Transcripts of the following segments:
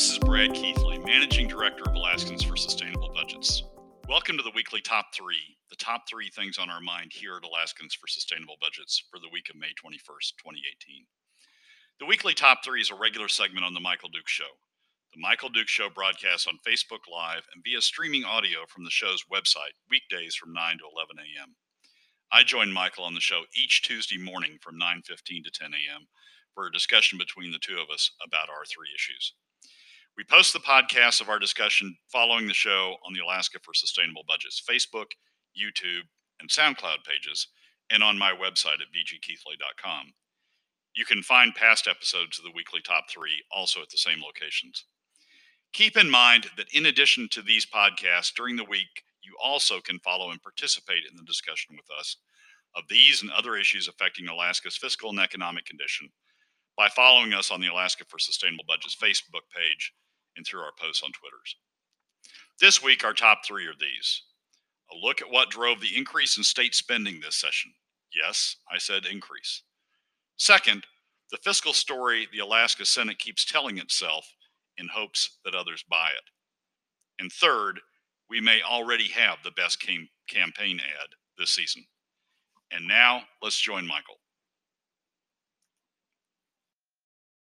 This is Brad Keithley, Managing Director of Alaskans for Sustainable Budgets. Welcome to the weekly top three, the top three things on our mind here at Alaskans for Sustainable Budgets for the week of May 21st, 2018. The weekly top three is a regular segment on The Michael Duke Show. The Michael Duke Show broadcasts on Facebook Live and via streaming audio from the show's website, weekdays from 9 to 11 a.m. I join Michael on the show each Tuesday morning from 9:15 to 10 a.m. for a discussion between the two of us about our three issues. We post the podcast of our discussion following the show on the Alaska for Sustainable Budgets Facebook, YouTube, and SoundCloud pages, and on my website at bgkeithley.com. You can find past episodes of the weekly top three also at the same locations. Keep in mind that in addition to these podcasts during the week, you also can follow and participate in the discussion with us of these and other issues affecting Alaska's fiscal and economic condition by following us on the Alaska for Sustainable Budgets Facebook page and through our posts on Twitters. This week, our top three are these a look at what drove the increase in state spending this session. Yes, I said increase. Second, the fiscal story the Alaska Senate keeps telling itself in hopes that others buy it. And third, we may already have the best cam- campaign ad this season. And now, let's join Michael.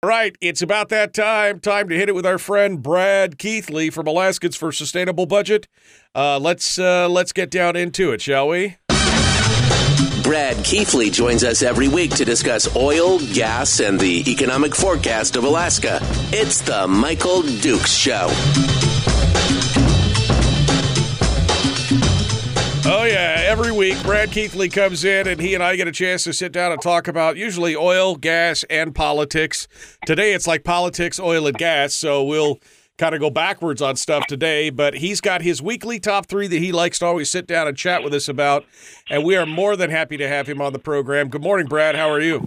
All right, it's about that time. Time to hit it with our friend Brad Keithley from Alaskans for Sustainable Budget. Uh, let's uh, let's get down into it, shall we? Brad Keithley joins us every week to discuss oil, gas, and the economic forecast of Alaska. It's the Michael Dukes Show. Every week, Brad Keithley comes in and he and I get a chance to sit down and talk about usually oil, gas, and politics. Today, it's like politics, oil, and gas. So we'll kind of go backwards on stuff today. But he's got his weekly top three that he likes to always sit down and chat with us about. And we are more than happy to have him on the program. Good morning, Brad. How are you?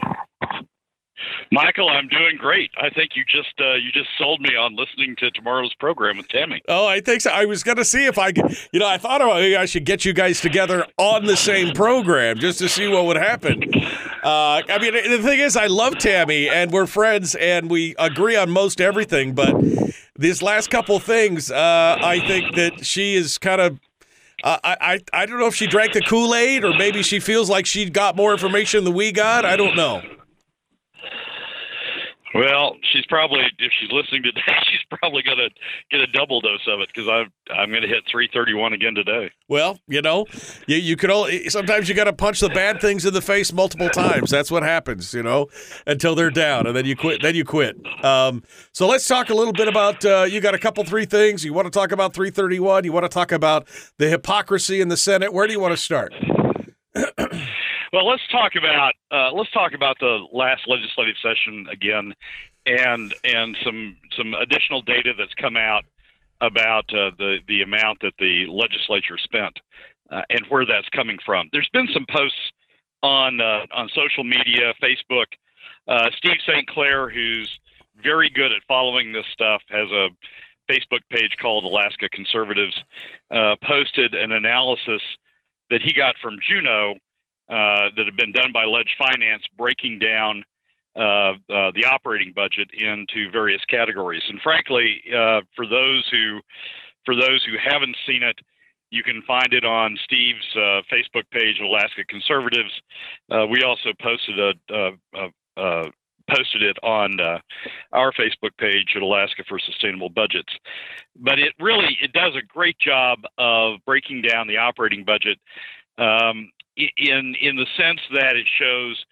Michael, I'm doing great. I think you just uh, you just sold me on listening to tomorrow's program with Tammy. Oh, I think so. I was going to see if I could, you know, I thought maybe I should get you guys together on the same program just to see what would happen. Uh, I mean, the thing is, I love Tammy and we're friends and we agree on most everything, but these last couple things, uh, I think that she is kind of uh, I, I I don't know if she drank the Kool Aid or maybe she feels like she got more information than we got. I don't know. Well, she's probably if she's listening today, she's probably going to get a double dose of it because I'm I'm going to hit 331 again today. Well, you know, you you could only sometimes you got to punch the bad things in the face multiple times. That's what happens, you know, until they're down, and then you quit. Then you quit. Um, so let's talk a little bit about. Uh, you got a couple three things. You want to talk about 331. You want to talk about the hypocrisy in the Senate. Where do you want to start? Well, let's talk about uh, let's talk about the last legislative session again, and and some some additional data that's come out about uh, the the amount that the legislature spent uh, and where that's coming from. There's been some posts on uh, on social media, Facebook. Uh, Steve St. Clair, who's very good at following this stuff, has a Facebook page called Alaska Conservatives. Uh, posted an analysis that he got from Juneau uh, that have been done by Ledge Finance, breaking down uh, uh, the operating budget into various categories. And frankly, uh, for those who for those who haven't seen it, you can find it on Steve's uh, Facebook page, Alaska Conservatives. we also posted a, posted it on uh, our Facebook page at Alaska for Sustainable Budgets. But it really it does a great job of breaking down the operating budget um, in in the sense that it shows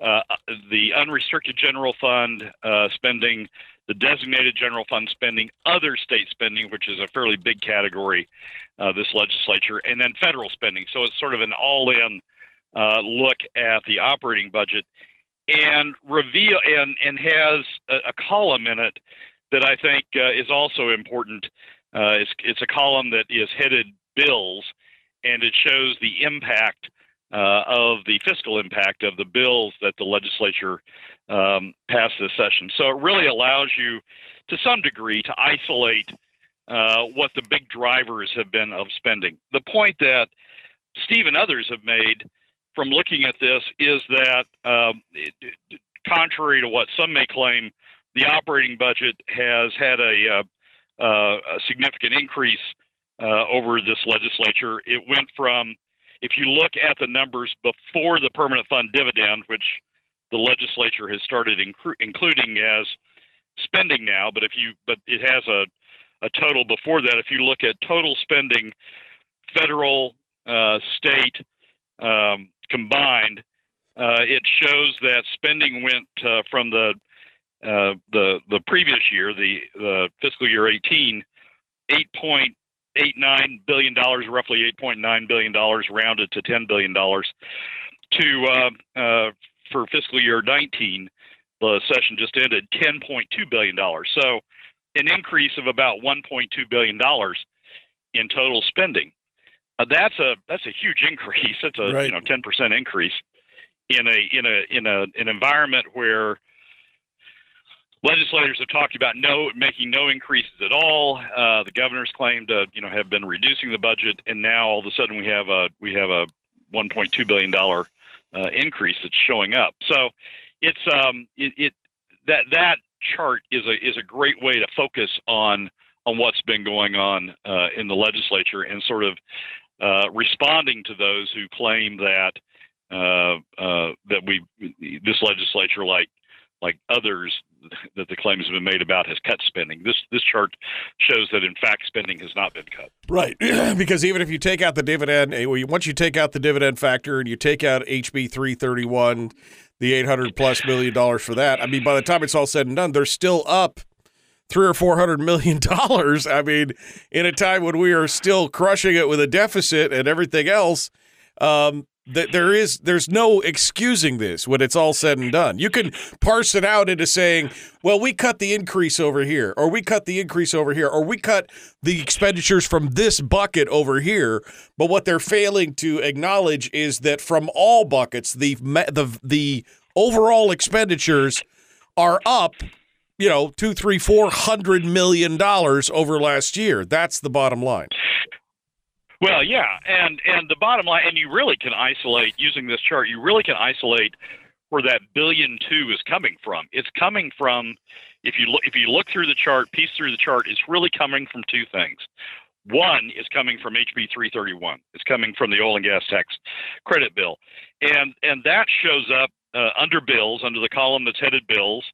uh, the unrestricted general fund uh, spending, the designated general fund spending, other state spending, which is a fairly big category uh, this legislature, and then federal spending. So it's sort of an all-in uh, look at the operating budget, and reveal and and has a, a column in it that I think uh, is also important. Uh, it's it's a column that is headed bills, and it shows the impact uh, of the fiscal impact of the bills that the legislature um, passed this session. So it really allows you, to some degree, to isolate uh, what the big drivers have been of spending. The point that Steve and others have made from looking at this is that, um, it, contrary to what some may claim, the operating budget has had a, uh, uh, a significant increase uh, over this legislature. It went from, if you look at the numbers before the permanent fund dividend, which the legislature has started incru- including as spending now, but if you but it has a a total before that. If you look at total spending, federal, uh, state um, combined, uh, it shows that spending went uh, from the uh, the the previous year, the the fiscal year 18, 8.89 billion dollars, roughly 8.9 billion dollars, rounded to 10 billion dollars, to uh, uh, for fiscal year 19, the session just ended, 10.2 billion dollars. So an increase of about 1.2 billion dollars in total spending. Uh, that's a that's a huge increase. That's a right. you know 10 percent increase in a in a in a an environment where legislators have talked about no making no increases at all. Uh, the governors claim to you know have been reducing the budget, and now all of a sudden we have a we have a 1.2 billion dollar uh, increase that's showing up. So it's um it, it that that chart is a is a great way to focus on on what's been going on uh, in the legislature and sort of uh, responding to those who claim that uh, uh that we this legislature like like others that the claims have been made about has cut spending. This this chart shows that in fact spending has not been cut. Right, because even if you take out the dividend, eh, once you take out the dividend factor and you take out HB three thirty one, the 800 plus million dollars for that. I mean, by the time it's all said and done, they're still up three or four hundred million dollars. I mean, in a time when we are still crushing it with a deficit and everything else, um, there is there's no excusing this when it's all said and done. You can parse it out into saying, well, we cut the increase over here, or we cut the increase over here, or we cut the expenditures from this bucket over here. But what they're failing to acknowledge is that from all buckets, the the the overall expenditures are up you know, two, three, four hundred million dollars over last year. That's the bottom line. Well, yeah, and and the bottom line, and you really can isolate using this chart. You really can isolate where that billion two is coming from. It's coming from if you look if you look through the chart, piece through the chart, it's really coming from two things. One is coming from HB 331. It's coming from the oil and gas tax credit bill, and and that shows up uh, under bills under the column that's headed bills,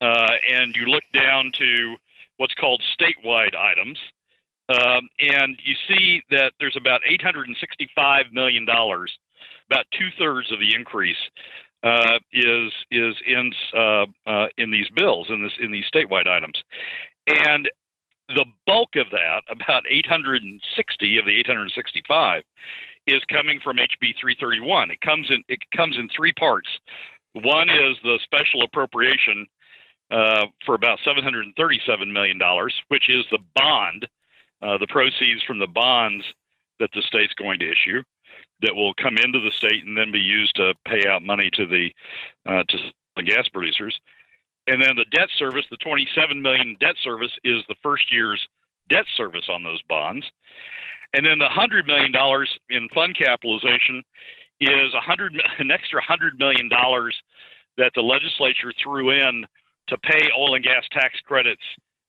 uh, and you look down to what's called statewide items, um, and you see that there's about $865 million, about two thirds of the increase uh, is is in uh, uh, in these bills in this in these statewide items, and the bulk of that, about 860 of the 865, is coming from HB 331. It comes in it comes in three parts. One is the special appropriation uh, for about 737 million dollars, which is the bond uh, the proceeds from the bonds that the state's going to issue that will come into the state and then be used to pay out money to the uh, to the gas producers. And then the debt service, the 27 million debt service is the first year's debt service on those bonds. And then the 100 million dollars in fund capitalization is 100 an extra 100 million dollars that the legislature threw in to pay oil and gas tax credits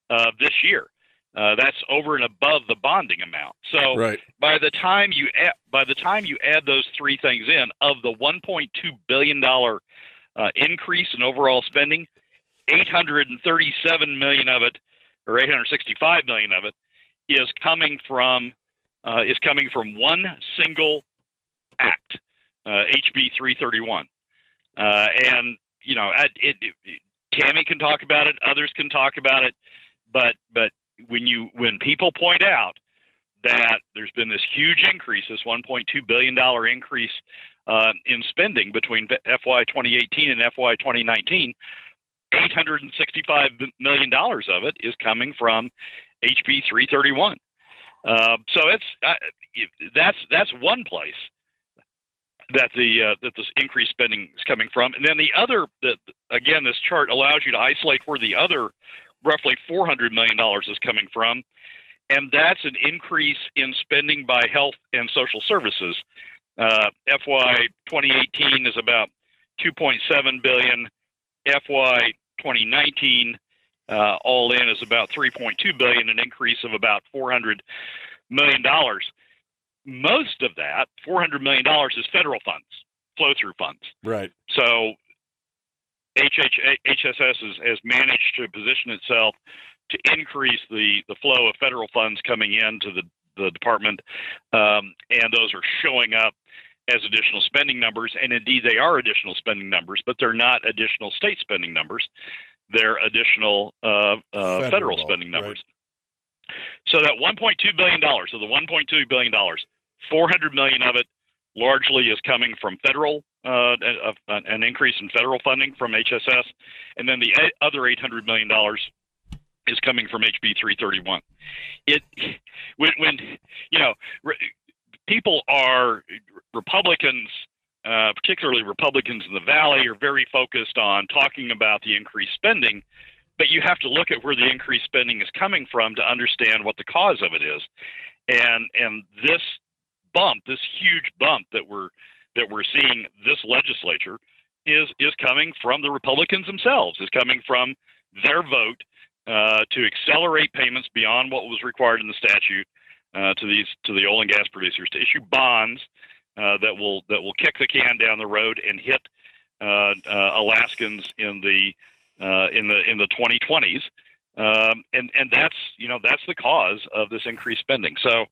uh, this year. Uh, that's over and above the bonding amount. So right. by the time you add, by the time you add those three things in, of the 1.2 billion dollar uh, increase in overall spending, 837 million of it, or 865 million of it, is coming from uh, is coming from one single act, HB uh, 331, uh, and you know it, it, Tammy can talk about it, others can talk about it, but but when you when people point out that there's been this huge increase, this 1.2 billion dollar increase uh, in spending between FY 2018 and FY 2019, 865 million dollars of it is coming from HB 331. Uh, so it's uh, that's that's one place that the uh, that this increased spending is coming from, and then the other that again this chart allows you to isolate where the other roughly $400 million is coming from, and that's an increase in spending by health and social services. Uh, FY 2018 is about 2.7 billion. FY 2019 uh, all in is about 3.2 billion, an increase of about 400 million dollars. Most of that, 400 million dollars, is federal funds, flow-through funds. Right. So HH, HSS has, has managed to position itself to increase the, the flow of federal funds coming into the, the department, um, and those are showing up as additional spending numbers. And indeed, they are additional spending numbers, but they're not additional state spending numbers. They're additional uh, uh, federal, federal, spending numbers. Right. So that 1.2 billion dollars, so the 1.2 billion dollars, 400 million of it largely is coming from federal, uh, an increase in federal funding from HSS, and then the other 800 million dollars is coming from HB 331. It when, when you know re, people are Republicans, uh, particularly Republicans in the Valley, are very focused on talking about the increased spending. But you have to look at where the increased spending is coming from to understand what the cause of it is, and and this bump, this huge bump that we're that we're seeing this legislature is is coming from the Republicans themselves, is coming from their vote uh, to accelerate payments beyond what was required in the statute uh, to these to the oil and gas producers to issue bonds uh, that will that will kick the can down the road and hit uh, uh, Alaskans in the uh, in the in the 2020s. Um, and and that's you know that's the cause of this increased spending. So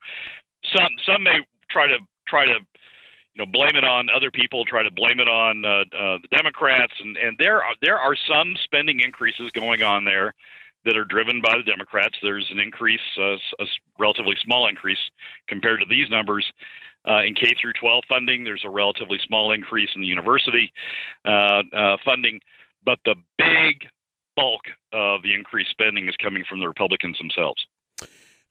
some some may try to try to you know blame it on other people, try to blame it on uh, uh, the Democrats, and and there are there are some spending increases going on there that are driven by the Democrats. There's an increase, uh, a relatively small increase compared to these numbers. Uh, in K through 12 funding, there's a relatively small increase in the university uh, uh, funding, but the big bulk of the increased spending is coming from the Republicans themselves.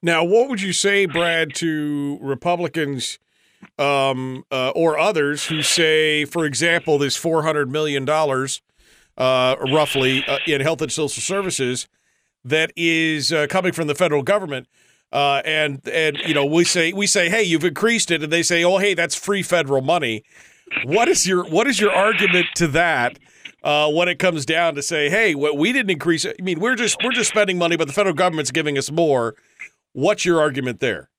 Now, what would you say, Brad, to Republicans um, uh, or others who say, for example, this $400 million uh, roughly uh, in health and social services that is uh, coming from the federal government? Uh, and and you know we say we say hey you've increased it and they say oh hey that's free federal money what is your what is your argument to that uh, when it comes down to say, hey, what we didn't increase. It I mean, we're just we're just spending money, but the federal government's giving us more. What's your argument there?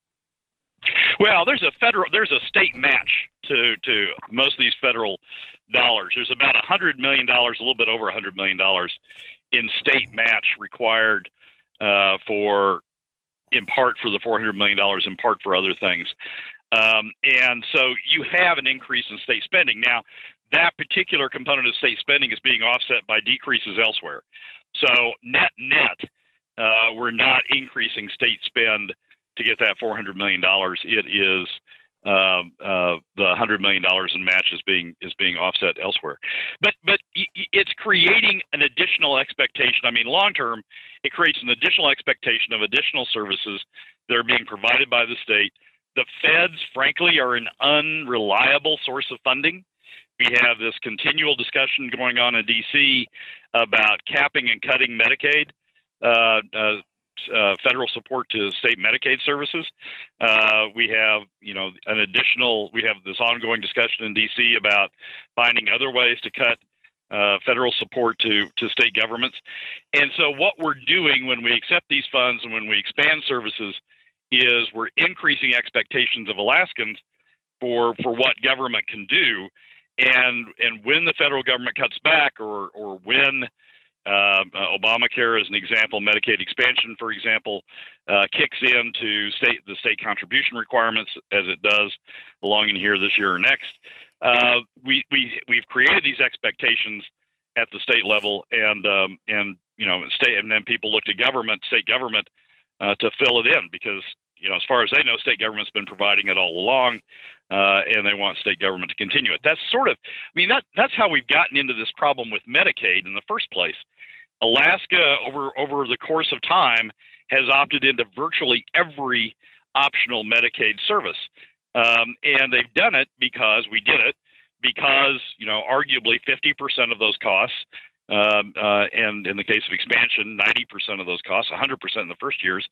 Well, there's a federal, there's a state match to to most of these federal dollars. There's about a hundred million dollars, a little bit over a hundred million dollars in state match required uh, for, in part for the four hundred million dollars, in part for other things. Um, and so you have an increase in state spending. Now, that particular component of state spending is being offset by decreases elsewhere. So net net, uh, we're not increasing state spend to get that $400 million. It is uh, uh, the $100 million in match is being is being offset elsewhere. But but it's creating an additional expectation. I mean, long term, it creates an additional expectation of additional services that are being provided by the state. The feds, frankly, are an unreliable source of funding. We have this continual discussion going on in D.C. about capping and cutting Medicaid. Uh, uh, federal support to state Medicaid services. Uh, we have, you know, an additional. We have this ongoing discussion in D.C. about finding other ways to cut uh, federal support to to state governments. And so, what we're doing when we accept these funds and when we expand services is we're increasing expectations of Alaskans for for what government can do. And and when the federal government cuts back, or or when uh, Obamacare, as an example, Medicaid expansion, for example, uh, kicks into state the state contribution requirements as it does along in here this year or next. Uh, we we we've created these expectations at the state level, and um, and you know, state, and then people look to government, state government, uh, to fill it in because you know, as far as they know, state government's been providing it all along, uh, and they want state government to continue it. That's sort of, I mean, that that's how we've gotten into this problem with Medicaid in the first place. Alaska, over over the course of time, has opted into virtually every optional Medicaid service, um, and they've done it because we did it because you know arguably 50% of those costs um, uh, and in the case of expansion, 90% of those costs, 100% in the first years,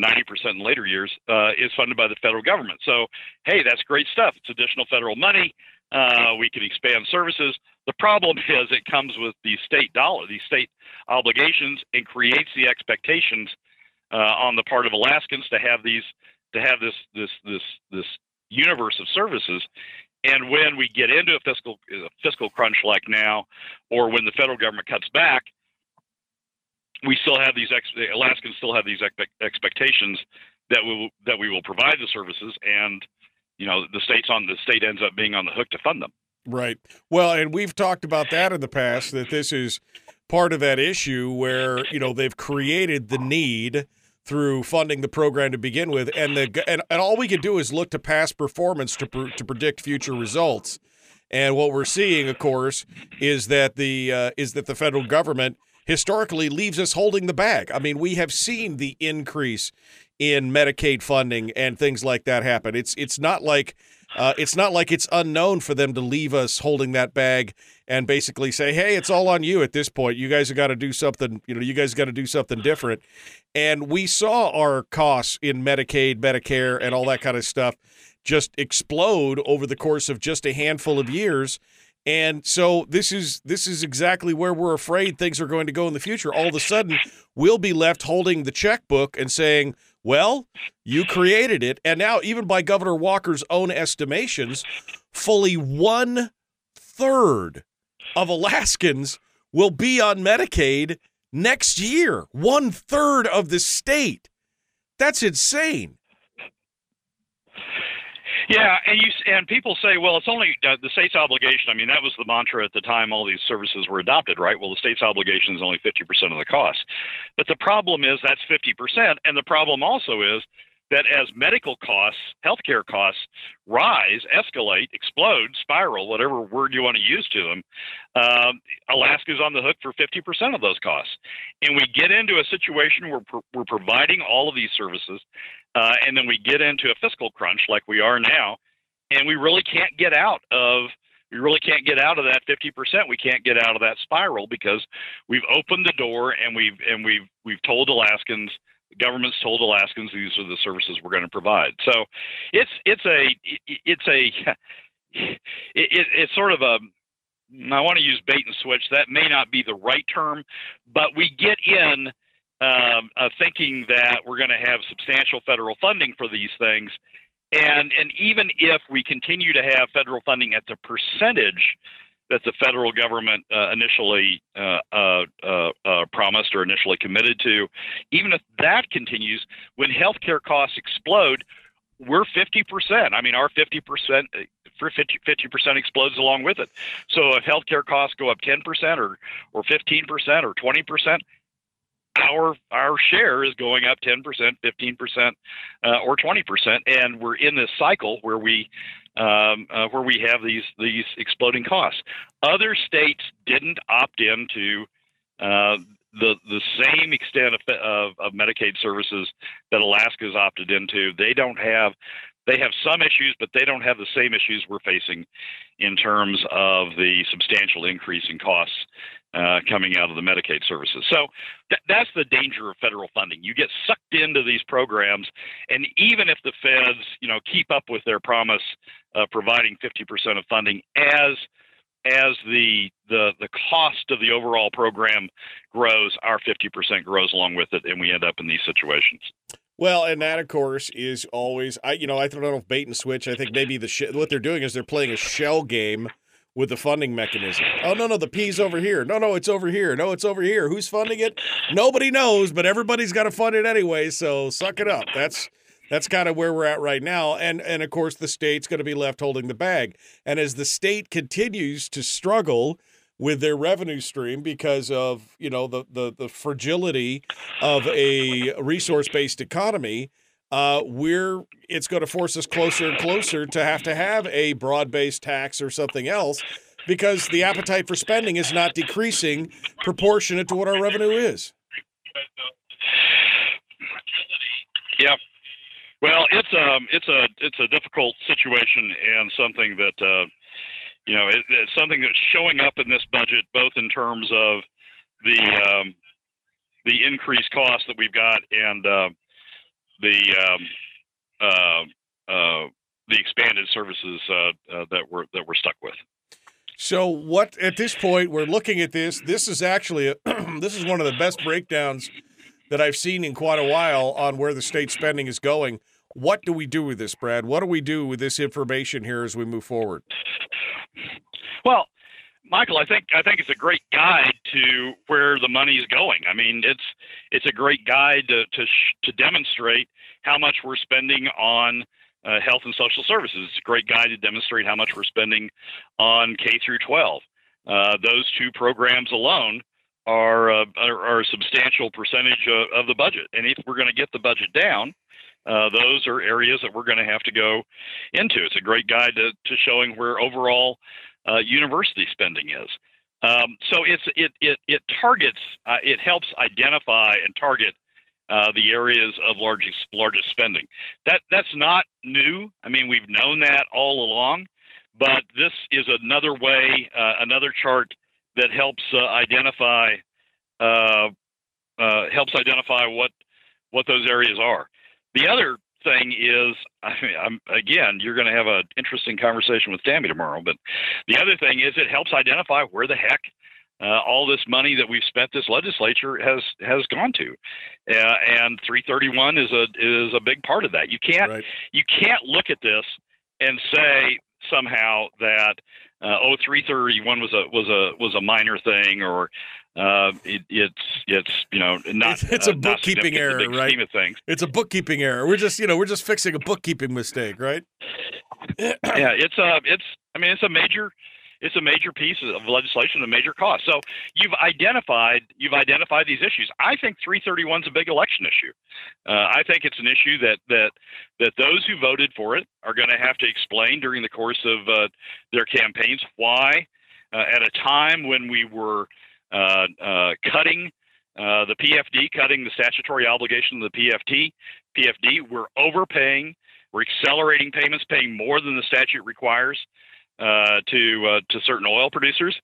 90% in later years, uh, is funded by the federal government. So, hey, that's great stuff. It's additional federal money. Uh, we can expand services. The problem is it comes with the state dollar, these state obligations, and creates the expectations uh, on the part of Alaskans to have these to have this this this this universe of services. And when we get into a fiscal a fiscal crunch like now, or when the federal government cuts back, we still have these ex- Alaskans still have these expectations that we will, that we will provide the services, and you know the states on the state ends up being on the hook to fund them. Right. Well, and we've talked about that in the past that this is part of that issue where you know they've created the need through funding the program to begin with, and the and, and all we can do is look to past performance to pr- to predict future results. And what we're seeing, of course, is that the uh, is that the federal government historically leaves us holding the bag. I mean, we have seen the increase in Medicaid funding and things like that happen. It's it's not like uh, it's not like it's unknown for them to leave us holding that bag and basically say, "Hey, it's all on you at this point. You guys have got to do something. You know, you guys got to do something different." And we saw our costs in Medicaid, Medicare, and all that kind of stuff just explode over the course of just a handful of years. And so this is this is exactly where we're afraid things are going to go in the future. All of a sudden, we'll be left holding the checkbook and saying, "Well, you created it." And now, even by Governor Walker's own estimations, fully one third of Alaskans will be on Medicaid next year. One third of the state. That's insane. Yeah, and you and people say, well, it's only uh, the state's obligation. I mean, that was the mantra at the time all these services were adopted, right? Well, the state's obligation is only 50% of the cost. But the problem is that's 50%, and the problem also is that as medical costs, healthcare costs rise, escalate, explode, spiral, whatever word you want to use to them, um, Alaska is on the hook for 50% of those costs. And we get into a situation where we're providing all of these services, uh, and then we get into a fiscal crunch like we are now, and we really can't get out of we really can't get out of that 50%. We can't get out of that spiral because we've opened the door and we've and we've we've told Alaskans the government's told Alaskans these are the services we're going to provide. So it's it's a it's a it, it's sort of a I want to use bait and switch. That may not be the right term, but we get in um, uh, thinking that we're going to have substantial federal funding for these things, and and even if we continue to have federal funding at the percentage that the federal government uh, initially uh, uh, uh, uh, promised or initially committed to, even if that continues, when healthcare costs explode, we're 50%. I mean, our 50% for 50, percent explodes along with it. So if healthcare costs go up 10% or or 15% or 20%, our our share is going up 10%, 15%, uh, or 20%, and we're in this cycle where we um, uh, where we have these these exploding costs. Other states didn't opt into uh, the the same extent of, of, of Medicaid services that Alaska's opted into. They don't have they have some issues, but they don't have the same issues we're facing in terms of the substantial increase in costs uh, coming out of the Medicaid services. So th- that's the danger of federal funding. You get sucked into these programs, and even if the feds, you know, keep up with their promise of providing 50% of funding as as the the the cost of the overall program grows, our 50% grows along with it, and we end up in these situations. Well, and that, of course, is always I. You know, I don't know if bait and switch. I think maybe the sh- what they're doing is they're playing a shell game with the funding mechanism. Oh no, no, the P's over here. No, no, it's over here. No, it's over here. Who's funding it? Nobody knows, but everybody's got to fund it anyway. So suck it up. That's that's kind of where we're at right now. And and of course, the state's going to be left holding the bag. And as the state continues to struggle with their revenue stream because of you know the the, the fragility of a resource based economy uh, we're it's going to force us closer and closer to have to have a broad-based tax or something else because the appetite for spending is not decreasing proportionate to what our revenue is. Yeah. Well, it's um it's a it's a difficult situation and something that uh, you know it, it's something that's showing up in this budget both in terms of the um, the increased costs that we've got and uh, the um, uh, uh, the expanded services uh, uh, that we're that we're stuck with. So what at this point we're looking at this. This is actually a, this is one of the best breakdowns that I've seen in quite a while on where the state spending is going. What do we do with this, Brad? What do we do with this information here as we move forward? Well, Michael, I think I think it's a great guide to where the money is going. I mean, it's it's a great guide to to, sh- to demonstrate how much we're spending on uh, health and social services. It's a great guide to demonstrate how much we're spending on K through 12. Uh, those two programs alone are, uh, are, are a substantial percentage of, of the budget, and if we're going to get the budget down, uh, those are areas that we're going to have to go into. It's a great guide to, to showing where overall uh, university spending is. Um, so it's it it it targets uh, it helps identify and target uh, the areas of largest largest spending. That that's not new. I mean we've known that all along, but this is another way, uh, another chart that helps uh, identify uh, helps identify what what those areas are. The other thing is, I mean, I'm, again, you're going to have an interesting conversation with Tammy tomorrow. But the other thing is, it helps identify where the heck uh, all this money that we've spent this legislature has has gone to, uh, and 331 is a is a big part of that. You can't right. you can't look at this and say somehow that uh, oh 331 was a was a was a minor thing or uh, it, it's it's you know not it's, it's a bookkeeping error, right? It's a bookkeeping error. We're just you know we're just fixing a bookkeeping mistake, right? yeah, it's a it's I mean it's a major it's a major piece of legislation, a major cost. So you've identified you've identified these issues. I think 331 is a big election issue. Uh, I think it's an issue that that that those who voted for it are going to have to explain during the course of uh, their campaigns why, uh, at a time when we were uh, uh, cutting uh, the PFD, cutting the statutory obligation of the PFT, PFD. We're overpaying. We're accelerating payments, paying more than the statute requires uh, to uh, to certain oil producers.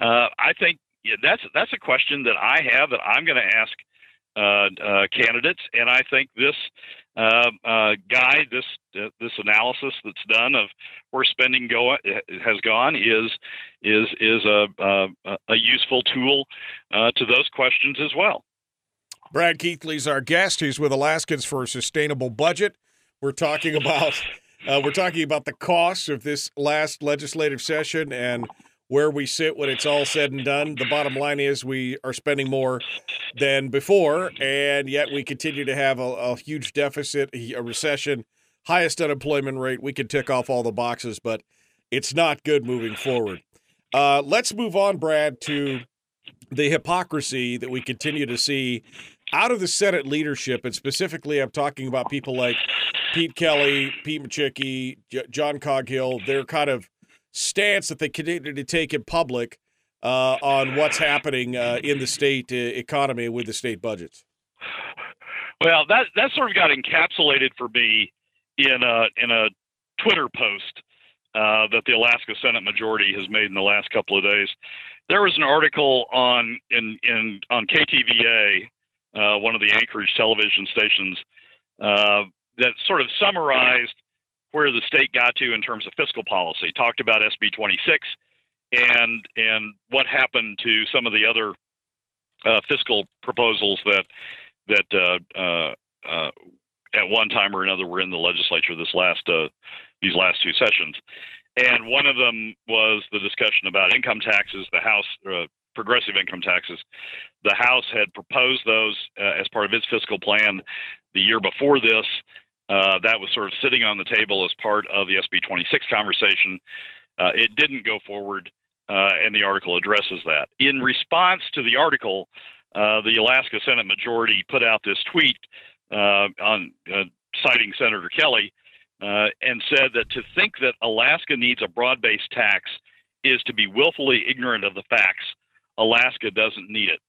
Uh, I think that's that's a question that I have that I'm going to ask uh, uh, candidates, and I think this uh, uh, guide, this uh, this analysis that's done of where spending go has gone is is is a a, a useful tool uh, to those questions as well. Brad Keithley's our guest. He's with Alaskans for a Sustainable Budget. We're talking about uh, we're talking about the costs of this last legislative session and where we sit when it's all said and done. The bottom line is we are spending more than before, and yet we continue to have a, a huge deficit, a recession, highest unemployment rate. We can tick off all the boxes, but it's not good moving forward. Uh, let's move on, Brad, to the hypocrisy that we continue to see out of the Senate leadership, and specifically, I'm talking about people like Pete Kelly, Pete Micciche, J- John Coghill. They're kind of stance that they continue to take in public uh, on what's happening uh, in the state uh, economy with the state budgets? Well, that that sort of got encapsulated for me in a in a Twitter post uh, that the Alaska Senate majority has made in the last couple of days. There was an article on in in on KTVA, uh, one of the Anchorage television stations, uh, that sort of summarized where the state got to in terms of fiscal policy. Talked about SB 26 and and what happened to some of the other uh, fiscal proposals that that uh, uh, uh at one time or another were in the legislature this last uh, these last two sessions. And one of them was the discussion about income taxes. The House uh, progressive income taxes. The House had proposed those as part of its fiscal plan the year before this. Uh, that was sort of sitting on the table as part of the SB 26 conversation. Uh, it didn't go forward, uh, and the article addresses that. In response to the article, uh, the Alaska Senate majority put out this tweet uh, on citing Senator Kelly and said that to think that Alaska needs a broad-based tax is to be willfully ignorant of the facts. Alaska doesn't need it,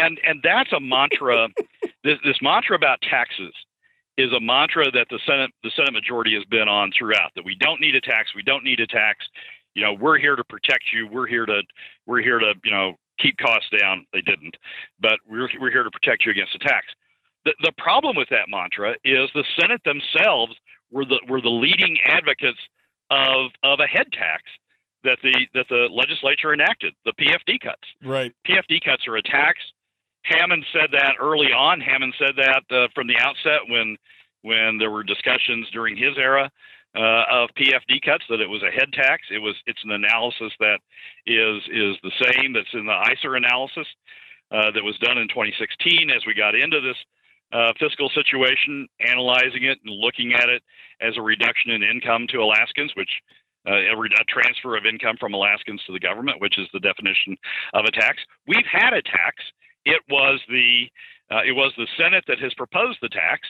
and and that's a mantra. this this mantra about taxes is a mantra that the Senate the Senate majority has been on throughout that we don't need a tax, we don't need a tax. You know, we're here to protect you. We're here to we're here to you know keep costs down. They didn't, but we're we're here to protect you against a tax. The the problem with that mantra is the Senate themselves were the were the leading advocates of of a head tax that the that the legislature enacted, the PFD cuts. Right. PFD cuts are a tax. Hammond said that early on. Hammond said that uh, from the outset when when there were discussions during his era uh, of PFD cuts that it was a head tax. It was it's an analysis that is is the same that's in the ISER analysis uh, that was done in 2016 as we got into this uh, fiscal situation, analyzing it and looking at it as a reduction in income to Alaskans, which uh, a, a, transfer of income from Alaskans to the government, which is the definition of a tax. We've had a tax. It was the uh, it was the Senate that has proposed the tax,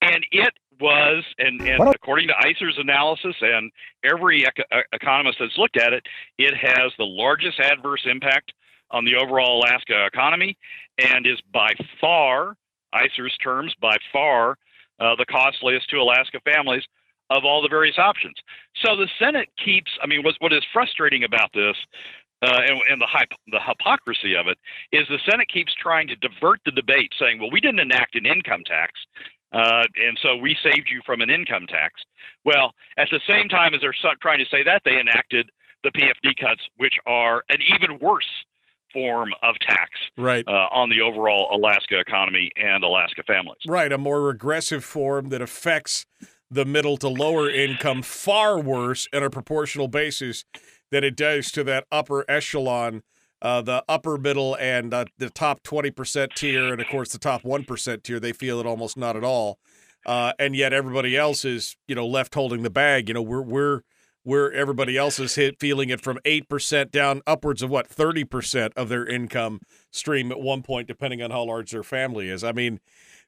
and it was, and, and according to ISER's analysis and every eco- economist that's looked at it, it has the largest adverse impact on the overall Alaska economy, and is by far, ISER's terms, by far uh, the costliest to Alaska families of all the various options. So the Senate keeps, I mean, what, what is frustrating about this uh, and, and, the, hyp- the hypocrisy of it is the Senate keeps trying to divert the debate, saying, well, we didn't enact an income tax. Uh, and so we saved you from an income tax. Well, at the same time as they're trying to say that, they enacted the PFD cuts, which are an even worse form of tax right. Uh, on the overall Alaska economy and Alaska families. Right, a more regressive form that affects the middle to lower income far worse on a proportional basis than it does to that upper echelon, uh, the upper middle and uh, the top 20% tier, and of course the top 1% tier. They feel it almost not at all. Uh, and yet everybody else is, you know, left holding the bag. You know, we're, we're, where everybody else is hit feeling it from 8% down upwards of what 30% of their income stream at one point depending on how large their family is i mean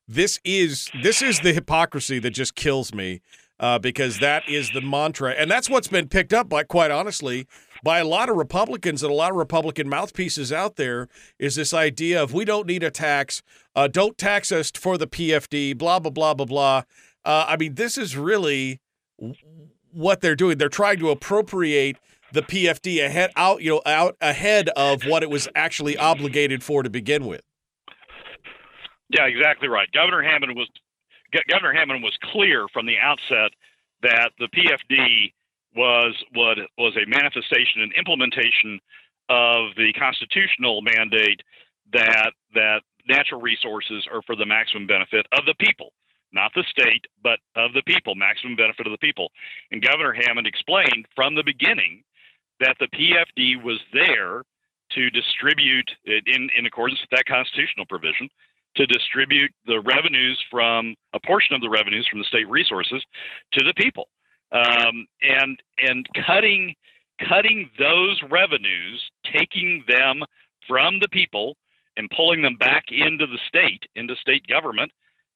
this is this is the hypocrisy that just kills me uh, because that is the mantra and that's what's been picked up by quite honestly by a lot of republicans and a lot of republican mouthpieces out there is this idea of we don't need a tax uh, don't tax us for the pfd blah blah blah blah blah uh, i mean this is really what they're doing. They're trying to appropriate the PFD ahead out, you know, out ahead of what it was actually obligated for to begin with. Yeah, exactly right. Governor Hammond was Governor Hammond was clear from the outset that the PFD was what was a manifestation and implementation of the constitutional mandate that that natural resources are for the maximum benefit of the people not the state, but of the people, maximum benefit of the people. And Governor Hammond explained from the beginning that the PFD was there to distribute, in, in accordance with that constitutional provision, to distribute the revenues from a portion of the revenues from the state resources to the people. Um, and and cutting cutting those revenues, taking them from the people and pulling them back into the state, into state government,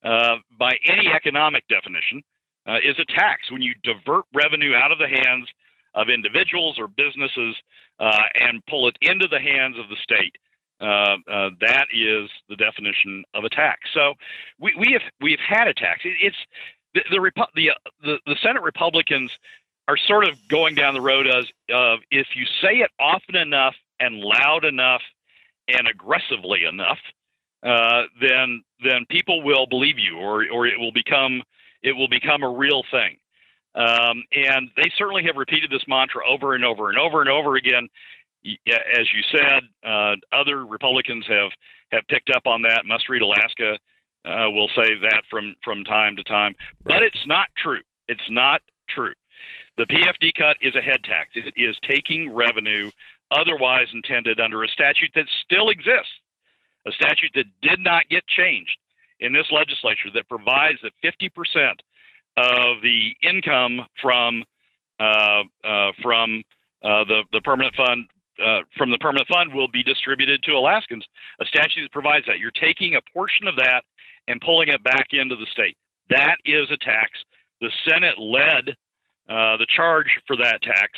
uh, by any economic definition, uh, is a tax. When you divert revenue out of the hands of individuals or businesses uh, and pull it into the hands of the state, uh, uh, that is the definition of a tax. So we, we have we've had a tax. It, it's the the, the the the Senate Republicans are sort of going down the road as of if you say it often enough and loud enough and aggressively enough, uh, then then people will believe you, or or it will become it will become a real thing. Um, and they certainly have repeated this mantra over and over and over and over again. As you said, uh, other Republicans have have picked up on that. Must read Alaska uh, will say that from from time to time, but it's not true. It's not true. The PFD cut is a head tax. It is taking revenue otherwise intended under a statute that still exists a statute that did not get changed in this legislature that provides that 50% of the income from uh, uh, from uh, the the permanent fund uh, from the permanent fund will be distributed to Alaskans. A statute that provides that you're taking a portion of that and pulling it back into the state. That is a tax. The Senate led uh, the charge for that tax,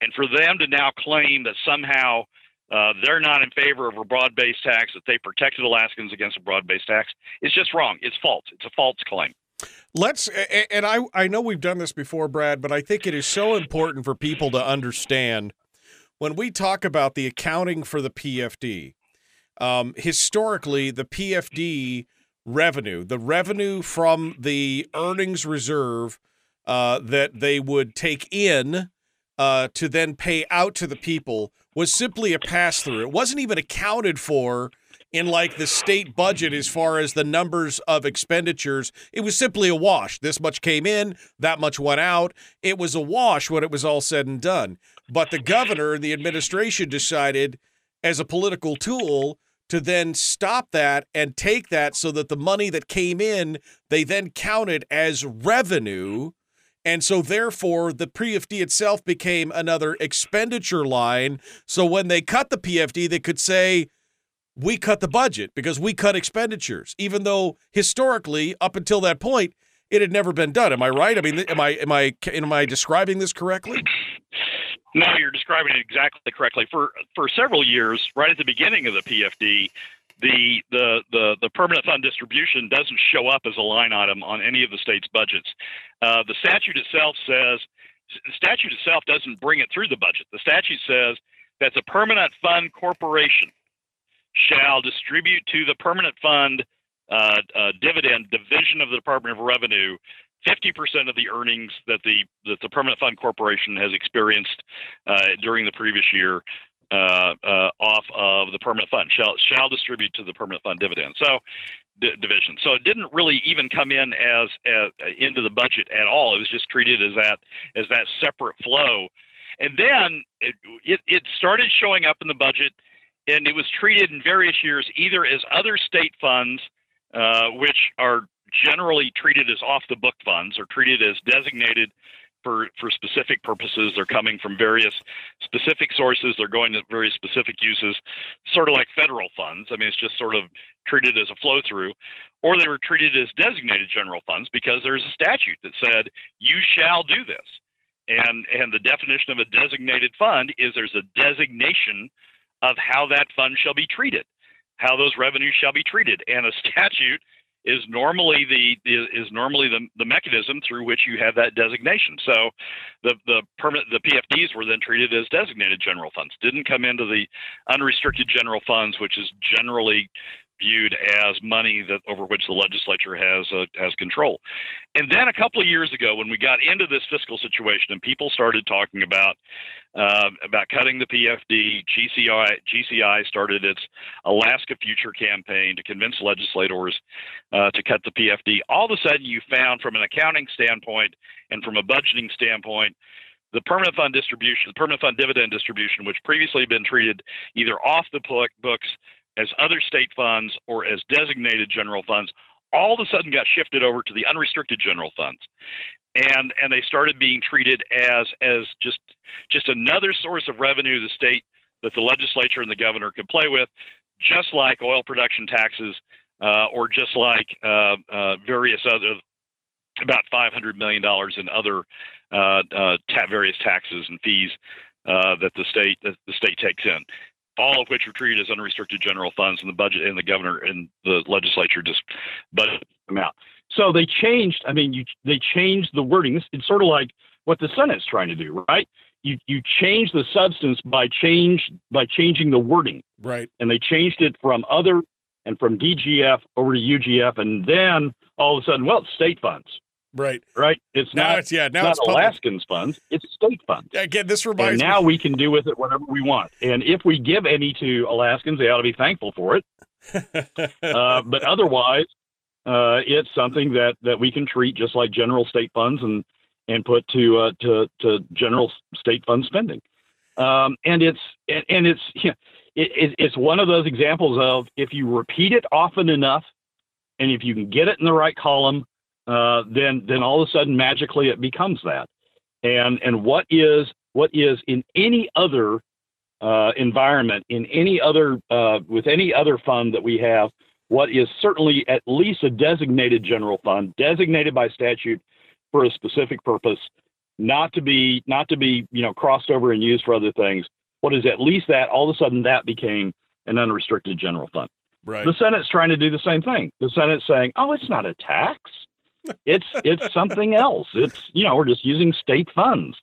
and for them to now claim that somehow uh, they're not in favor of a broad based tax, that they protected Alaskans against a broad based tax. is just wrong. It's false. It's a false claim. Let's, and I, I know we've done this before, Brad, but I think it is so important for people to understand when we talk about the accounting for the PFD. Um, historically, the PFD revenue, the revenue from the earnings reserve uh, that they would take in uh, to then pay out to the people was simply a pass through. It wasn't even accounted for in like the state budget as far as the numbers of expenditures. It was simply a wash. This much came in, that much went out. It was a wash when it was all said and done. But the governor and the administration decided as a political tool to then stop that and take that so that the money that came in, they then counted as revenue. And so, therefore, the PFD itself became another expenditure line. So, when they cut the PFD, they could say, we cut the budget because we cut expenditures, even though historically, up until that point, it had never been done. Am I right? I mean, am I am I am I describing this correctly? No, you're describing it exactly correctly. For for several years, right at the beginning of the PFD, the the the, the permanent fund distribution doesn't show up as a line item on any of the state's budgets. Uh, the statute itself says the statute itself doesn't bring it through the budget. The statute says that the permanent fund corporation shall distribute to the permanent fund uh, uh, dividend division of the Department of Revenue 50% of the earnings that the that the permanent fund corporation has experienced uh, during the previous year uh, uh, off of the permanent fund shall shall distribute to the permanent fund dividend. So d- division. So it didn't really even come in as, as into the budget at all. It was just treated as that as that separate flow. And then it, it, it started showing up in the budget, and it was treated in various years either as other state funds, uh, which are generally treated as off the book funds or treated as designated for, for specific purposes. They're coming from various specific sources. They're going to very specific uses, sort of like federal funds. I mean, it's just sort of treated as a flow through. Or they were treated as designated general funds because there's a statute that said, you shall do this. And, and the definition of a designated fund is there's a designation of how that fund shall be treated, how those revenues shall be treated. And a statute is normally the is normally the, the mechanism through which you have that designation. So the the permanent the PFDs were then treated as designated general funds. Didn't come into the unrestricted general funds, which is generally viewed as money that over which the legislature has uh, has control. And then a couple of years ago, when we got into this fiscal situation and people started talking about uh, about cutting the PFD, GCI GCI started its Alaska Future campaign to convince legislators uh, to cut the PFD. All of a sudden, you found from an accounting standpoint and from a budgeting standpoint the permanent fund distribution, the permanent fund dividend distribution, which previously had been treated either off the books as other state funds or as designated general funds all of a sudden got shifted over to the unrestricted general funds. And and they started being treated as as just just another source of revenue the state that the legislature and the governor could play with just like oil production taxes uh, or just like uh, uh, various other about 500 million dollars in other uh, uh, ta- various taxes and fees uh, that the state that the state takes in all of which are treated as unrestricted general funds, and the budget and the governor and the legislature just budget them out. So they changed. I mean, you they changed the wording. It's sort of like what the Senate's trying to do, right? You you change the substance by change by changing the wording, right? And they changed it from other and from DGF over to UGF, and then all of a sudden, well, state funds. Right. Right. It's now not. It's yeah. Now not it's Alaskans funds. It's state funds. Again, this reminds. And me. now we can do with it whatever we want. And if we give any to Alaskans, they ought to be thankful for it. uh, but otherwise, uh, it's something that that we can treat just like general state funds and and put to uh, to to general state fund spending. Um, and it's and, and it's yeah, it, it's one of those examples of if you repeat it often enough, and if you can get it in the right column uh, then then all of a sudden magically it becomes that. And and what is what is in any other uh, environment, in any other uh, with any other fund that we have, what is certainly at least a designated general fund, designated by statute for a specific purpose, not to be not to be you know crossed over and used for other things. What is at least that? All of a sudden that became an unrestricted general fund. Right. The Senate's trying to do the same thing. The Senate's saying, "Oh, it's not a tax it's it's something else. It's you know we're just using state funds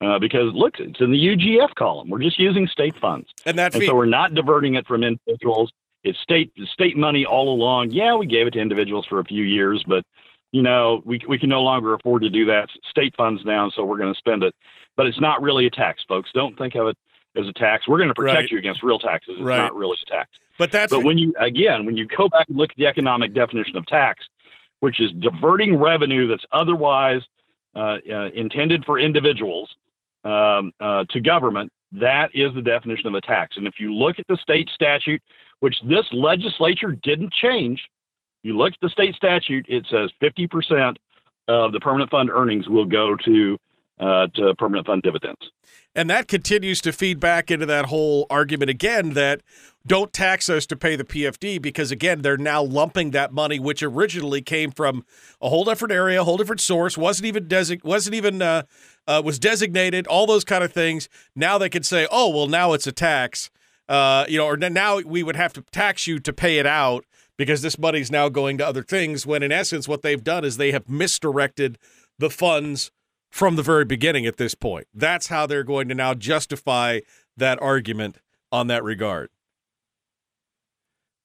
uh, because look, it's in the UGF column. We're just using state funds, and that's and so we're not diverting it from individuals. It's state state money all along. Yeah, we gave it to individuals for a few years, but you know, we we can no longer afford to do that. State funds down, so we're going to spend it. But it's not really a tax, folks. Don't think of it as a tax. We're going to protect Right. you against real taxes. It's Right. not really a tax. But that's But when you again, when you go back and look at the economic definition of tax, which is diverting revenue that's otherwise uh, uh, intended for individuals um, uh, to government, that is the definition of a tax. And if you look at the state statute, which this legislature didn't change, you look at the state statute, it says 50% of the permanent fund earnings will go to uh, to permanent fund dividends. And that continues to feed back into that whole argument again that don't tax us to pay the PFD because again they're now lumping that money which originally came from a whole different area, a whole different source, wasn't even desi- wasn't even uh, uh, was designated, all those kind of things. Now they can say, oh well, now it's a tax, uh, you know, or now we would have to tax you to pay it out because this money's now going to other things. When in essence, what they've done is they have misdirected the funds from the very beginning at this point. That's how they're going to now justify that argument on that regard.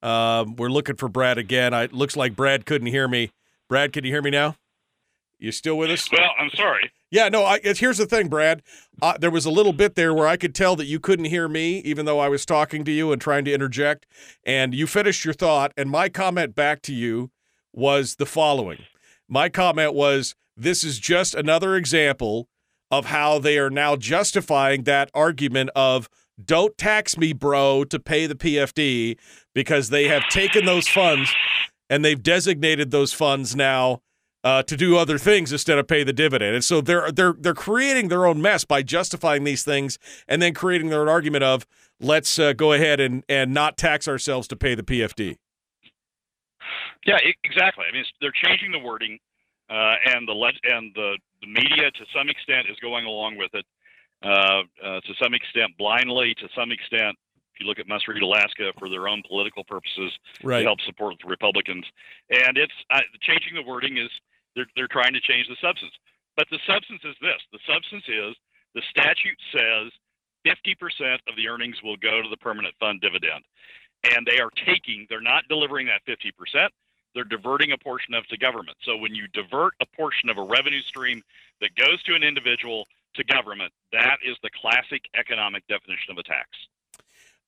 Um, we're looking for Brad again. I, it looks like Brad couldn't hear me. Brad, can you hear me now? You still with us? Well, I'm sorry. Yeah, no. I, here's the thing, Brad. Uh, there was a little bit there where I could tell that you couldn't hear me, even though I was talking to you and trying to interject. And you finished your thought, and my comment back to you was the following. My comment was, "This is just another example of how they are now justifying that argument of." Don't tax me, bro, to pay the PFD because they have taken those funds and they've designated those funds now uh, to do other things instead of pay the dividend. And so they're they're they're creating their own mess by justifying these things and then creating their own argument of let's uh, go ahead and and not tax ourselves to pay the PFD. Yeah, exactly. I mean, they're changing the wording, uh, and the and the, the media to some extent is going along with it. Uh, uh, to some extent, blindly. To some extent, if you look at Must Read Alaska for their own political purposes, to help support the Republicans. And it's uh, changing the wording is they're they're trying to change the substance. But the substance is this: the substance is the statute says 50% of the earnings will go to the permanent fund dividend, and they are taking. They're not delivering that 50%. They're diverting a portion of to government. So when you divert a portion of a revenue stream that goes to an individual to government, that is the classic economic definition of a tax.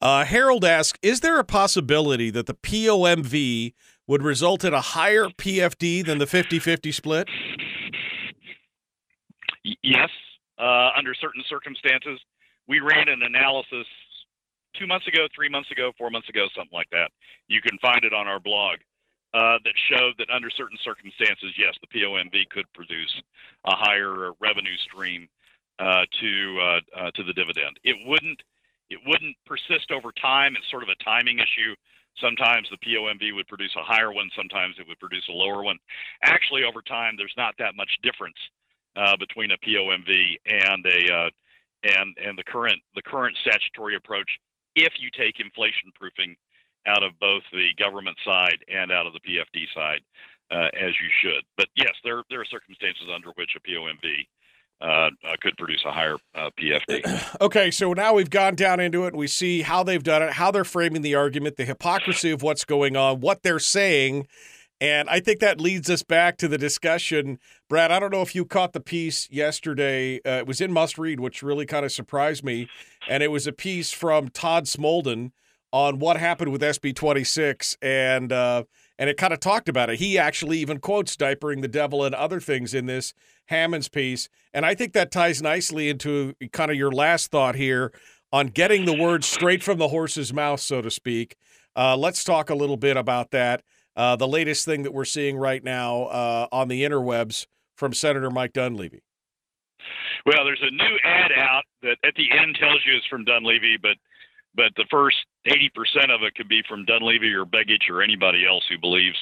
Uh, Harold asks, is there a possibility that the POMV would result in a higher PFD than the 50-50 split? Yes, uh, under certain circumstances. We ran an analysis two months ago, three months ago, four months ago, something like that. You can find it on our blog uh, that showed that under certain circumstances, yes, the POMV could produce a higher revenue stream uh, to uh, uh, to the dividend. It wouldn't it wouldn't persist over time. It's sort of a timing issue. Sometimes the POMV would produce a higher one. Sometimes it would produce a lower one. Actually, over time, there's not that much difference uh, between a POMV and a uh, and and the current the current statutory approach. If you take inflation proofing out of both the government side and out of the PFD side, uh, as you should. But yes, there there are circumstances under which a POMV uh, uh, could produce a higher uh, PFD. Okay, so now we've gone down into it we see how they've done it, how they're framing the argument, the hypocrisy of what's going on, what they're saying. And I think that leads us back to the discussion. Brad, I don't know if you caught the piece yesterday. Uh, it was in Must Read, which really kind of surprised me. And it was a piece from Todd Smolden on what happened with SB 26. And, uh, and it kind of talked about it. He actually even quotes diapering the devil and other things in this Hammond's piece. And I think that ties nicely into kind of your last thought here on getting the words straight from the horse's mouth, so to speak. Uh, let's talk a little bit about that. Uh, the latest thing that we're seeing right now uh, on the interwebs from Senator Mike Dunleavy. Well, there's a new ad out that at the end tells you it's from Dunleavy, but but the first 80% of it could be from Dunleavy or Begich or anybody else who believes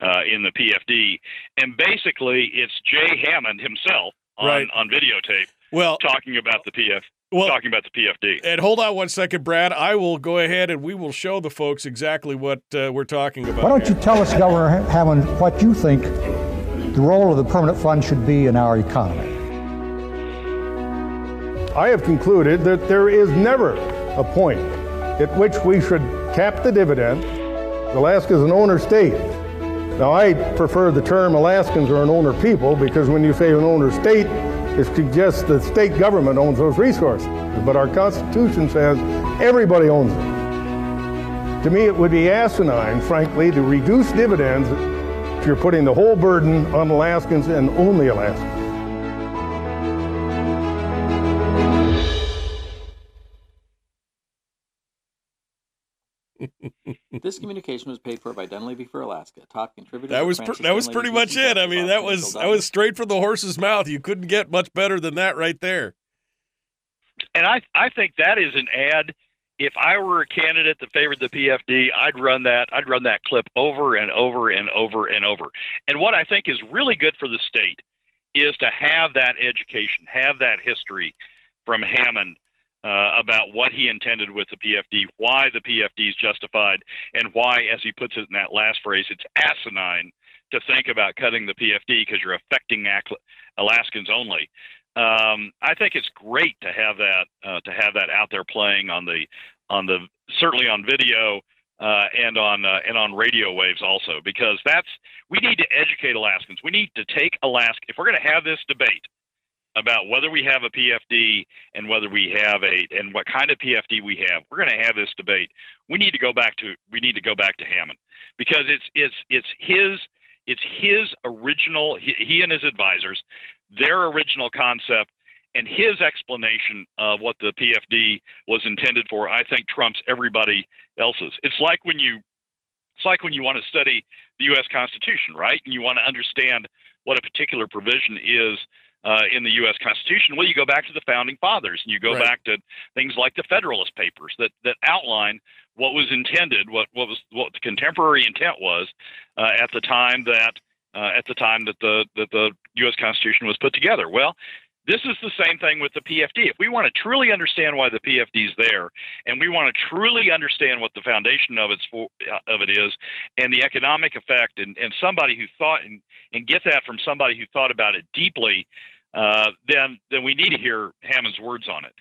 uh, in the PFD. And basically, it's Jay Hammond himself on, Right. on videotape Well, talking about the PF, well, talking about the PFD. and hold on one second, Brad. I will go ahead and we will show the folks exactly what uh, we're talking about. Why don't you tell us, Governor Hammond, what you think the role of the permanent fund should be in our economy? I have concluded that there is never a point at which we should cap the dividend. Alaska is an owner state, Now, I prefer the term Alaskans are an owner people because when you say an owner state, it suggests the state government owns those resources. But our Constitution says everybody owns them. To me, it would be asinine, frankly, to reduce dividends if you're putting the whole burden on Alaskans and only Alaskans. This communication was paid for by Dunleavy for Alaska, top contributor. That was pr- that was pretty much it. I mean, that was that was straight from the horse's mouth. You couldn't get much better than that right there. And I I think that is an ad. If I were a candidate that favored the PFD, I'd run that. I'd run that clip over and over and over and over. And what I think is really good for the state is to have that education, have that history from Hammond uh, about what he intended with the PFD, why the PFD is justified, and why, as he puts it in that last phrase, it's asinine to think about cutting the PFD because you're affecting Alaskans only. Um, I think it's great to have that uh, to have that out there playing on the on the certainly on video uh, and on uh, and on radio waves also because that's we need to educate Alaskans. We need to take Alaska if we're going to have this debate about whether we have a PFD and whether we have a and what kind of PFD we have. We're going to have this debate. We need to go back to we need to go back to Hammond because it's it's it's his it's his original he, he and his advisors their original concept and his explanation of what the PFD was intended for. I think trumps everybody else's. It's like when you it's like when you want to study the U.S. Constitution, right? And you want to understand what a particular provision is uh, in the U.S. Constitution? Well, you go back to the founding fathers, and you go Right. back to things like the Federalist Papers that that outline what was intended, what what was what the contemporary intent was uh, at the time that uh, at the time that the that the U.S. Constitution was put together. Well. This is the same thing with the PFD. If we want to truly understand why the PFD is there, and we want to truly understand what the foundation of its for, uh, of it is, and the economic effect, and, and somebody who thought and, and get that from somebody who thought about it deeply, uh, then then we need to hear Hammond's words on it.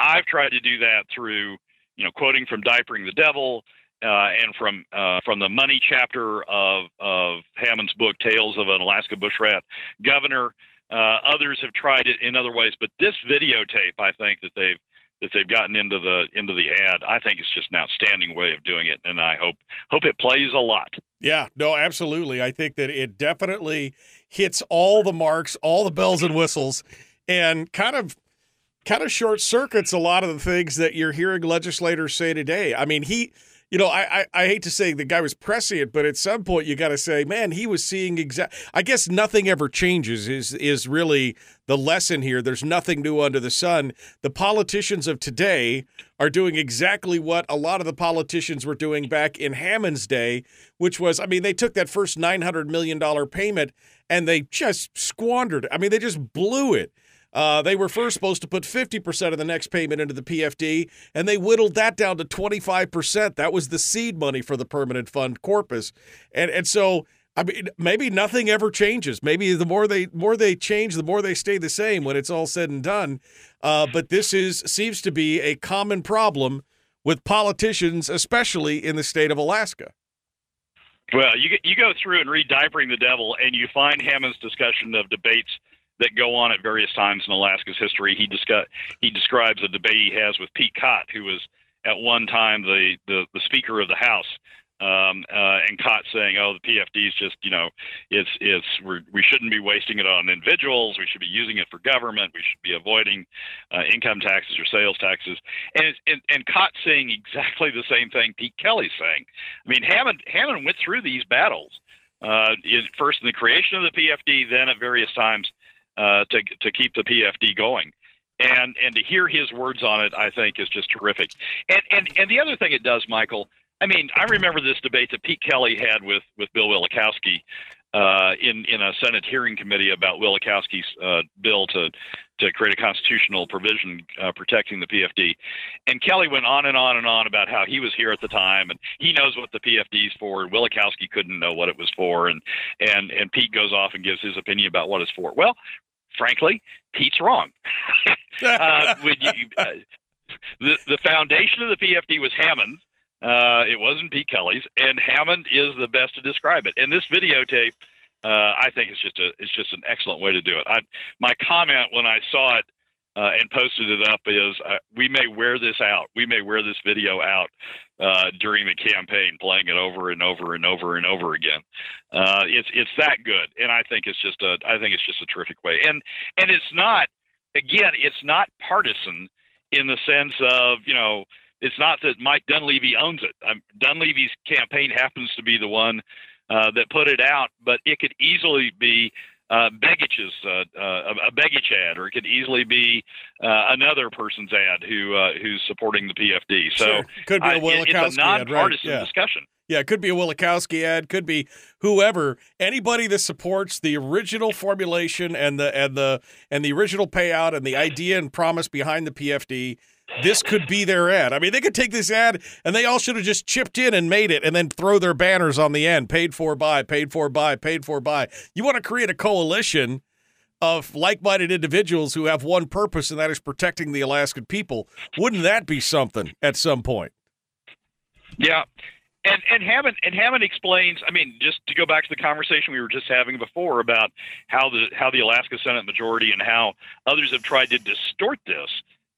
I've tried to do that through, you know, quoting from Diapering the Devil uh, and from uh, from the money chapter of of Hammond's book Tales of an Alaska Bushrat Governor. Uh, others have tried it in other ways, but this videotape, I think that they've that they've gotten into the into the ad, I think it's just an outstanding way of doing it, and I hope hope it plays a lot. Yeah, no, absolutely. I think that it definitely hits all the marks, all the bells and whistles, and kind of kind of short circuits a lot of the things that you're hearing legislators say today. I mean, he, you know, I I, I hate to say the guy was prescient, but at some point you got to say, man, he was seeing exact. I guess nothing ever changes. Is is really the lesson here? There's nothing new under the sun. The politicians of today are doing exactly what a lot of the politicians were doing back in Hammond's day, which was, I mean, they took that first $900 million payment and they just squandered it. I mean, they just blew it. Uh, they were first supposed to put 50% of the next payment into the PFD, and they whittled that down to 25%. That was the seed money for the permanent fund corpus. And and so I mean maybe nothing ever changes. Maybe the more they more they change, the more they stay the same when it's all said and done. Uh, but this is seems to be a common problem with politicians, especially in the state of Alaska. Well, you you go through and read "Diapering the Devil," and you find Hammond's discussion of debates that go on at various times in Alaska's history. He discuss he describes a debate he has with Pete Kott, who was at one time the the, the Speaker of the House. Um, uh, and Kott saying, "Oh, the PFD is just, you know, it's it's we're, we shouldn't be wasting it on individuals. We should be using it for government. We should be avoiding uh, income taxes or sales taxes." And, and and Kott saying exactly the same thing Pete Kelly's saying. I mean, Hammond Hammond went through these battles uh, in, first in the creation of the PFD, then at various times uh, to to keep the PFD going. And and to hear his words on it, I think is just terrific. And and and the other thing it does, Michael. I mean, I remember this debate that Pete Kelly had with with Bill Wielechowski uh, in in a Senate hearing committee about Wielechowski's uh, bill to to create a constitutional provision uh, protecting the PFD. And Kelly went on and on and on about how he was here at the time and he knows what the PFD is for. And Wielechowski couldn't know what it was for. And and and Pete goes off and gives his opinion about what it's for. Well, frankly, Pete's wrong. uh, you, uh, the the foundation of the PFD was Hammond. Uh, it wasn't Pete Kelly's, and Hammond is the best to describe it. And this videotape, uh, I think it's just a it's just an excellent way to do it. I, my comment when I saw it uh, and posted it up is uh, we may wear this out. We may wear this video out uh, during the campaign, playing it over and over and over and over again. Uh, it's it's that good, and I think it's just a I think it's just a terrific way. And and it's not again, it's not partisan in the sense of you know it's not that Mike Dunleavy owns it. Um, Dunleavy's campaign happens to be the one uh, that put it out, but it could easily be uh, Begich's uh, uh, a Begich ad, or it could easily be uh, another person's ad who uh, who's supporting the PFD. So Sure. Could be a I- it- Wielechowski it's a ad, right, nonpartisan yeah. discussion. Yeah, it could be a Wielechowski ad, could be whoever, anybody that supports the original formulation and the and the and the original payout and the idea and promise behind the PFD. This could be their ad. I mean, they could take this ad and they all should have just chipped in and made it and then throw their banners on the end, paid for by, paid for by, paid for by. You want to create a coalition of like-minded individuals who have one purpose and that is protecting the Alaskan people. Wouldn't that be something at some point? Yeah. And and Hammond and Hammond explains. I mean, just to go back to the conversation we were just having before about how the how the Alaska Senate majority and how others have tried to distort this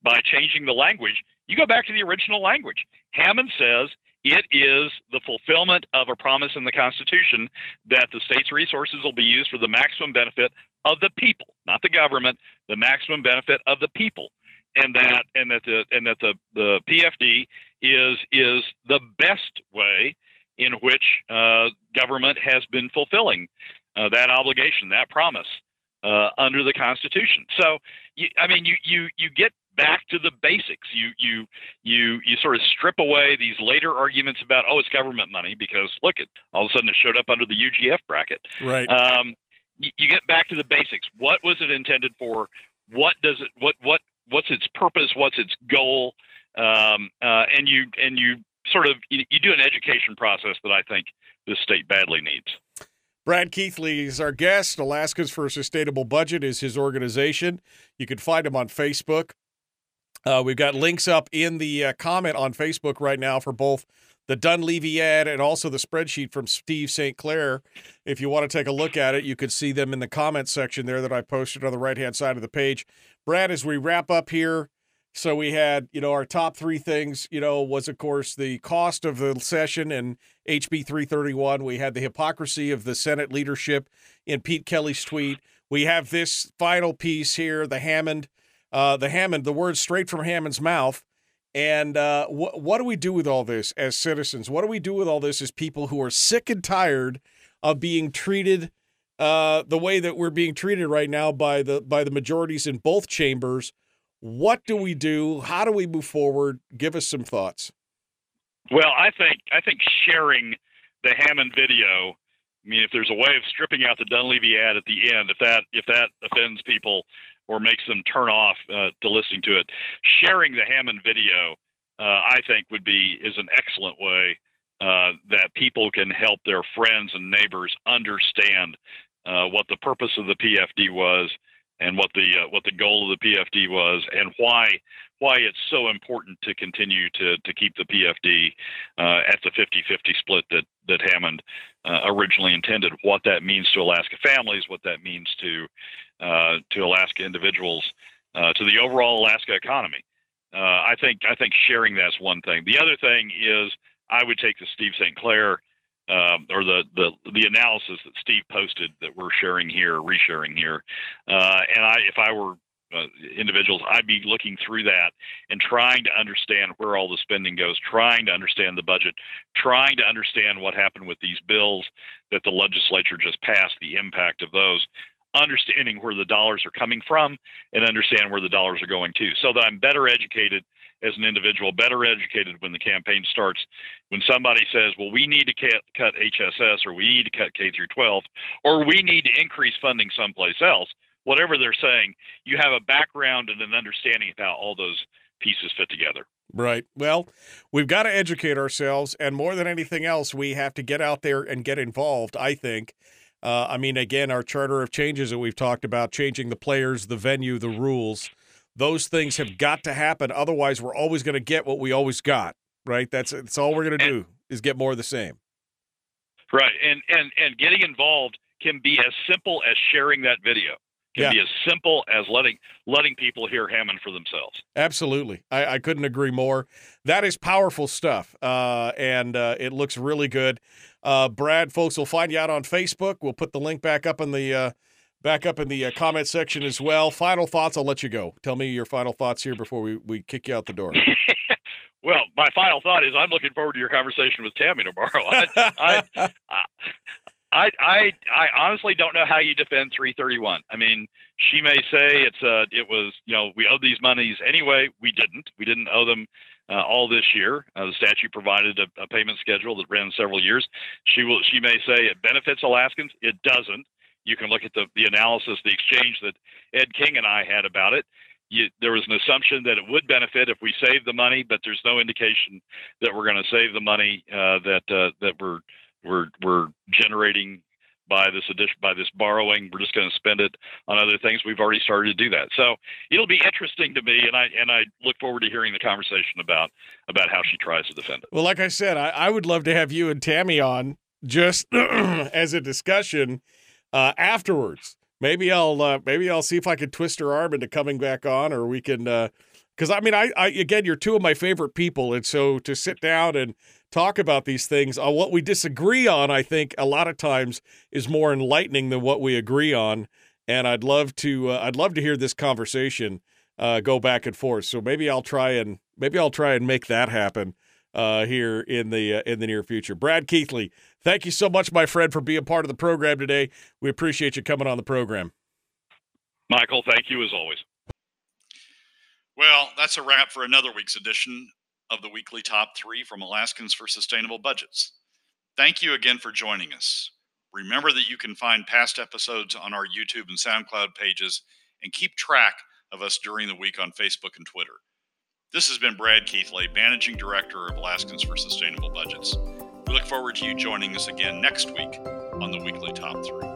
by changing the language. You go back to the original language. Hammond says it is the fulfillment of a promise in the Constitution that the state's resources will be used for the maximum benefit of the people, not the government, the maximum benefit of the people and that and that the and that the the PFD is is the best way in which uh, government has been fulfilling uh, that obligation, that promise uh, under the Constitution. So, you, I mean, you you you get back to the basics. You you you you sort of strip away these later arguments about oh it's government money because look it all of a sudden it showed up under the UGF bracket. Right. Um, you, you get back to the basics. What was it intended for? What does it? What what what's its purpose? What's its goal? Um, uh, and you and you sort of you, you do an education process that I think this state badly needs. Brad Keithley is our guest. Alaskans for a Sustainable Budget is his organization. You can find him on Facebook. Uh, we've got links up in the uh, comment on Facebook right now for both the Dunleavy ad and also the spreadsheet from Steve St. Clair. If you want to take a look at it, you could see them in the comment section there that I posted on the right hand side of the page. Brad, as we wrap up here, so we had, you know, our top three things, you know, was of course the cost of the session and HB 331. We had the hypocrisy of the Senate leadership in Pete Kelly's tweet. We have this final piece here, the Hammond, uh, the Hammond, the words straight from Hammond's mouth. And uh, wh- what do we do with all this as citizens? What do we do with all this as people who are sick and tired of being treated uh, the way that we're being treated right now by the by the majorities in both chambers? What do we do? How do we move forward? Give us some thoughts. Well, I think I think sharing the Hammond video. I mean, if there's a way of stripping out the Dunleavy ad at the end, if that if that offends people or makes them turn off uh, to listening to it, sharing the Hammond video, uh, I think would be is an excellent way uh, that people can help their friends and neighbors understand uh, what the purpose of the PFD was and what the uh, what the goal of the PFD was and why why it's so important to continue to to keep the PFD uh, at the 50-50 split that that Hammond originally intended. What that means to Alaska families, what that means to uh, to Alaska individuals, uh, to the overall Alaska economy. Uh, I think I think sharing that's one thing. The other thing is I would take the Steve St. Clair um, or the, the the analysis that Steve posted that we're sharing here, resharing here, uh, and I if I were uh, individuals, I'd be looking through that and trying to understand where all the spending goes, trying to understand the budget, trying to understand what happened with these bills that the legislature just passed, the impact of those, understanding where the dollars are coming from, and understand where the dollars are going to, so that I'm better educated as an individual, better educated when the campaign starts. When somebody says, "Well, we need to cut, cut HSS, or we need to cut K through 12, or we need to increase funding someplace else," whatever they're saying, you have a background and an understanding of how all those pieces fit together. Right. Well, we've got to educate ourselves, and more than anything else, we have to get out there and get involved. I think. Uh, I mean, again, our charter of changes that we've talked about, changing the players, the venue, the rules, those things have got to happen. Otherwise, we're always going to get what we always got. right? That's that's all we're going to do is get more of the same. Right, and and and getting involved can be as simple as sharing that video. Can Yeah. be as simple as letting letting people hear Hammond for themselves. Absolutely. I, I couldn't agree more. That is powerful stuff. Uh, and uh, it looks really good. Uh, Brad, folks will find you out on Facebook. We'll put the link back up in the uh, back up in the uh, comment section as well. Final thoughts. I'll let you go. Tell me your final thoughts here before we, we kick you out the door. Well, my final thought is I'm looking forward to your conversation with Tammy tomorrow. I, I, I, I, I honestly don't know how you defend 331. I mean, she may say it's uh, it was you know we owe these monies anyway. We didn't. We didn't owe them uh, all this year. Uh, the statute provided a, a payment schedule that ran several years. She will. She may say it benefits Alaskans. It doesn't. You can look at the the analysis, the exchange that Ed King and I had about it. You, there was an assumption that it would benefit if we saved the money, but there's no indication that we're going to save the money uh, that uh, that we're we're we're generating by this addition by this borrowing. We're just going to spend it on other things. We've already started to do that, so it'll be interesting to me, and I and I look forward to hearing the conversation about about how she tries to defend it. Well, like I said, I, I would love to have you and Tammy on just as a discussion uh, afterwards. Maybe I'll uh, maybe I'll see if I can twist her arm into coming back on, or we can. Because I mean, I, I again, you're two of my favorite people, and so to sit down and talk about these things, uh, what we disagree on, I think a lot of times is more enlightening than what we agree on. And I'd love to uh, I'd love to hear this conversation uh, go back and forth. So maybe I'll try and maybe I'll try and make that happen uh, here in the uh, in the near future. Brad Keithley, thank you so much, my friend, for being part of the program today. We appreciate you coming on the program. Michael, thank you as always. Well, that's a wrap for another week's edition of the weekly top three from Alaskans for Sustainable Budgets. Thank you again for joining us. Remember that you can find past episodes on our YouTube and SoundCloud pages and keep track of us during the week on Facebook and Twitter. This has been Brad Keithley, Managing Director of Alaskans for Sustainable Budgets. We look forward to you joining us again next week on the weekly top three.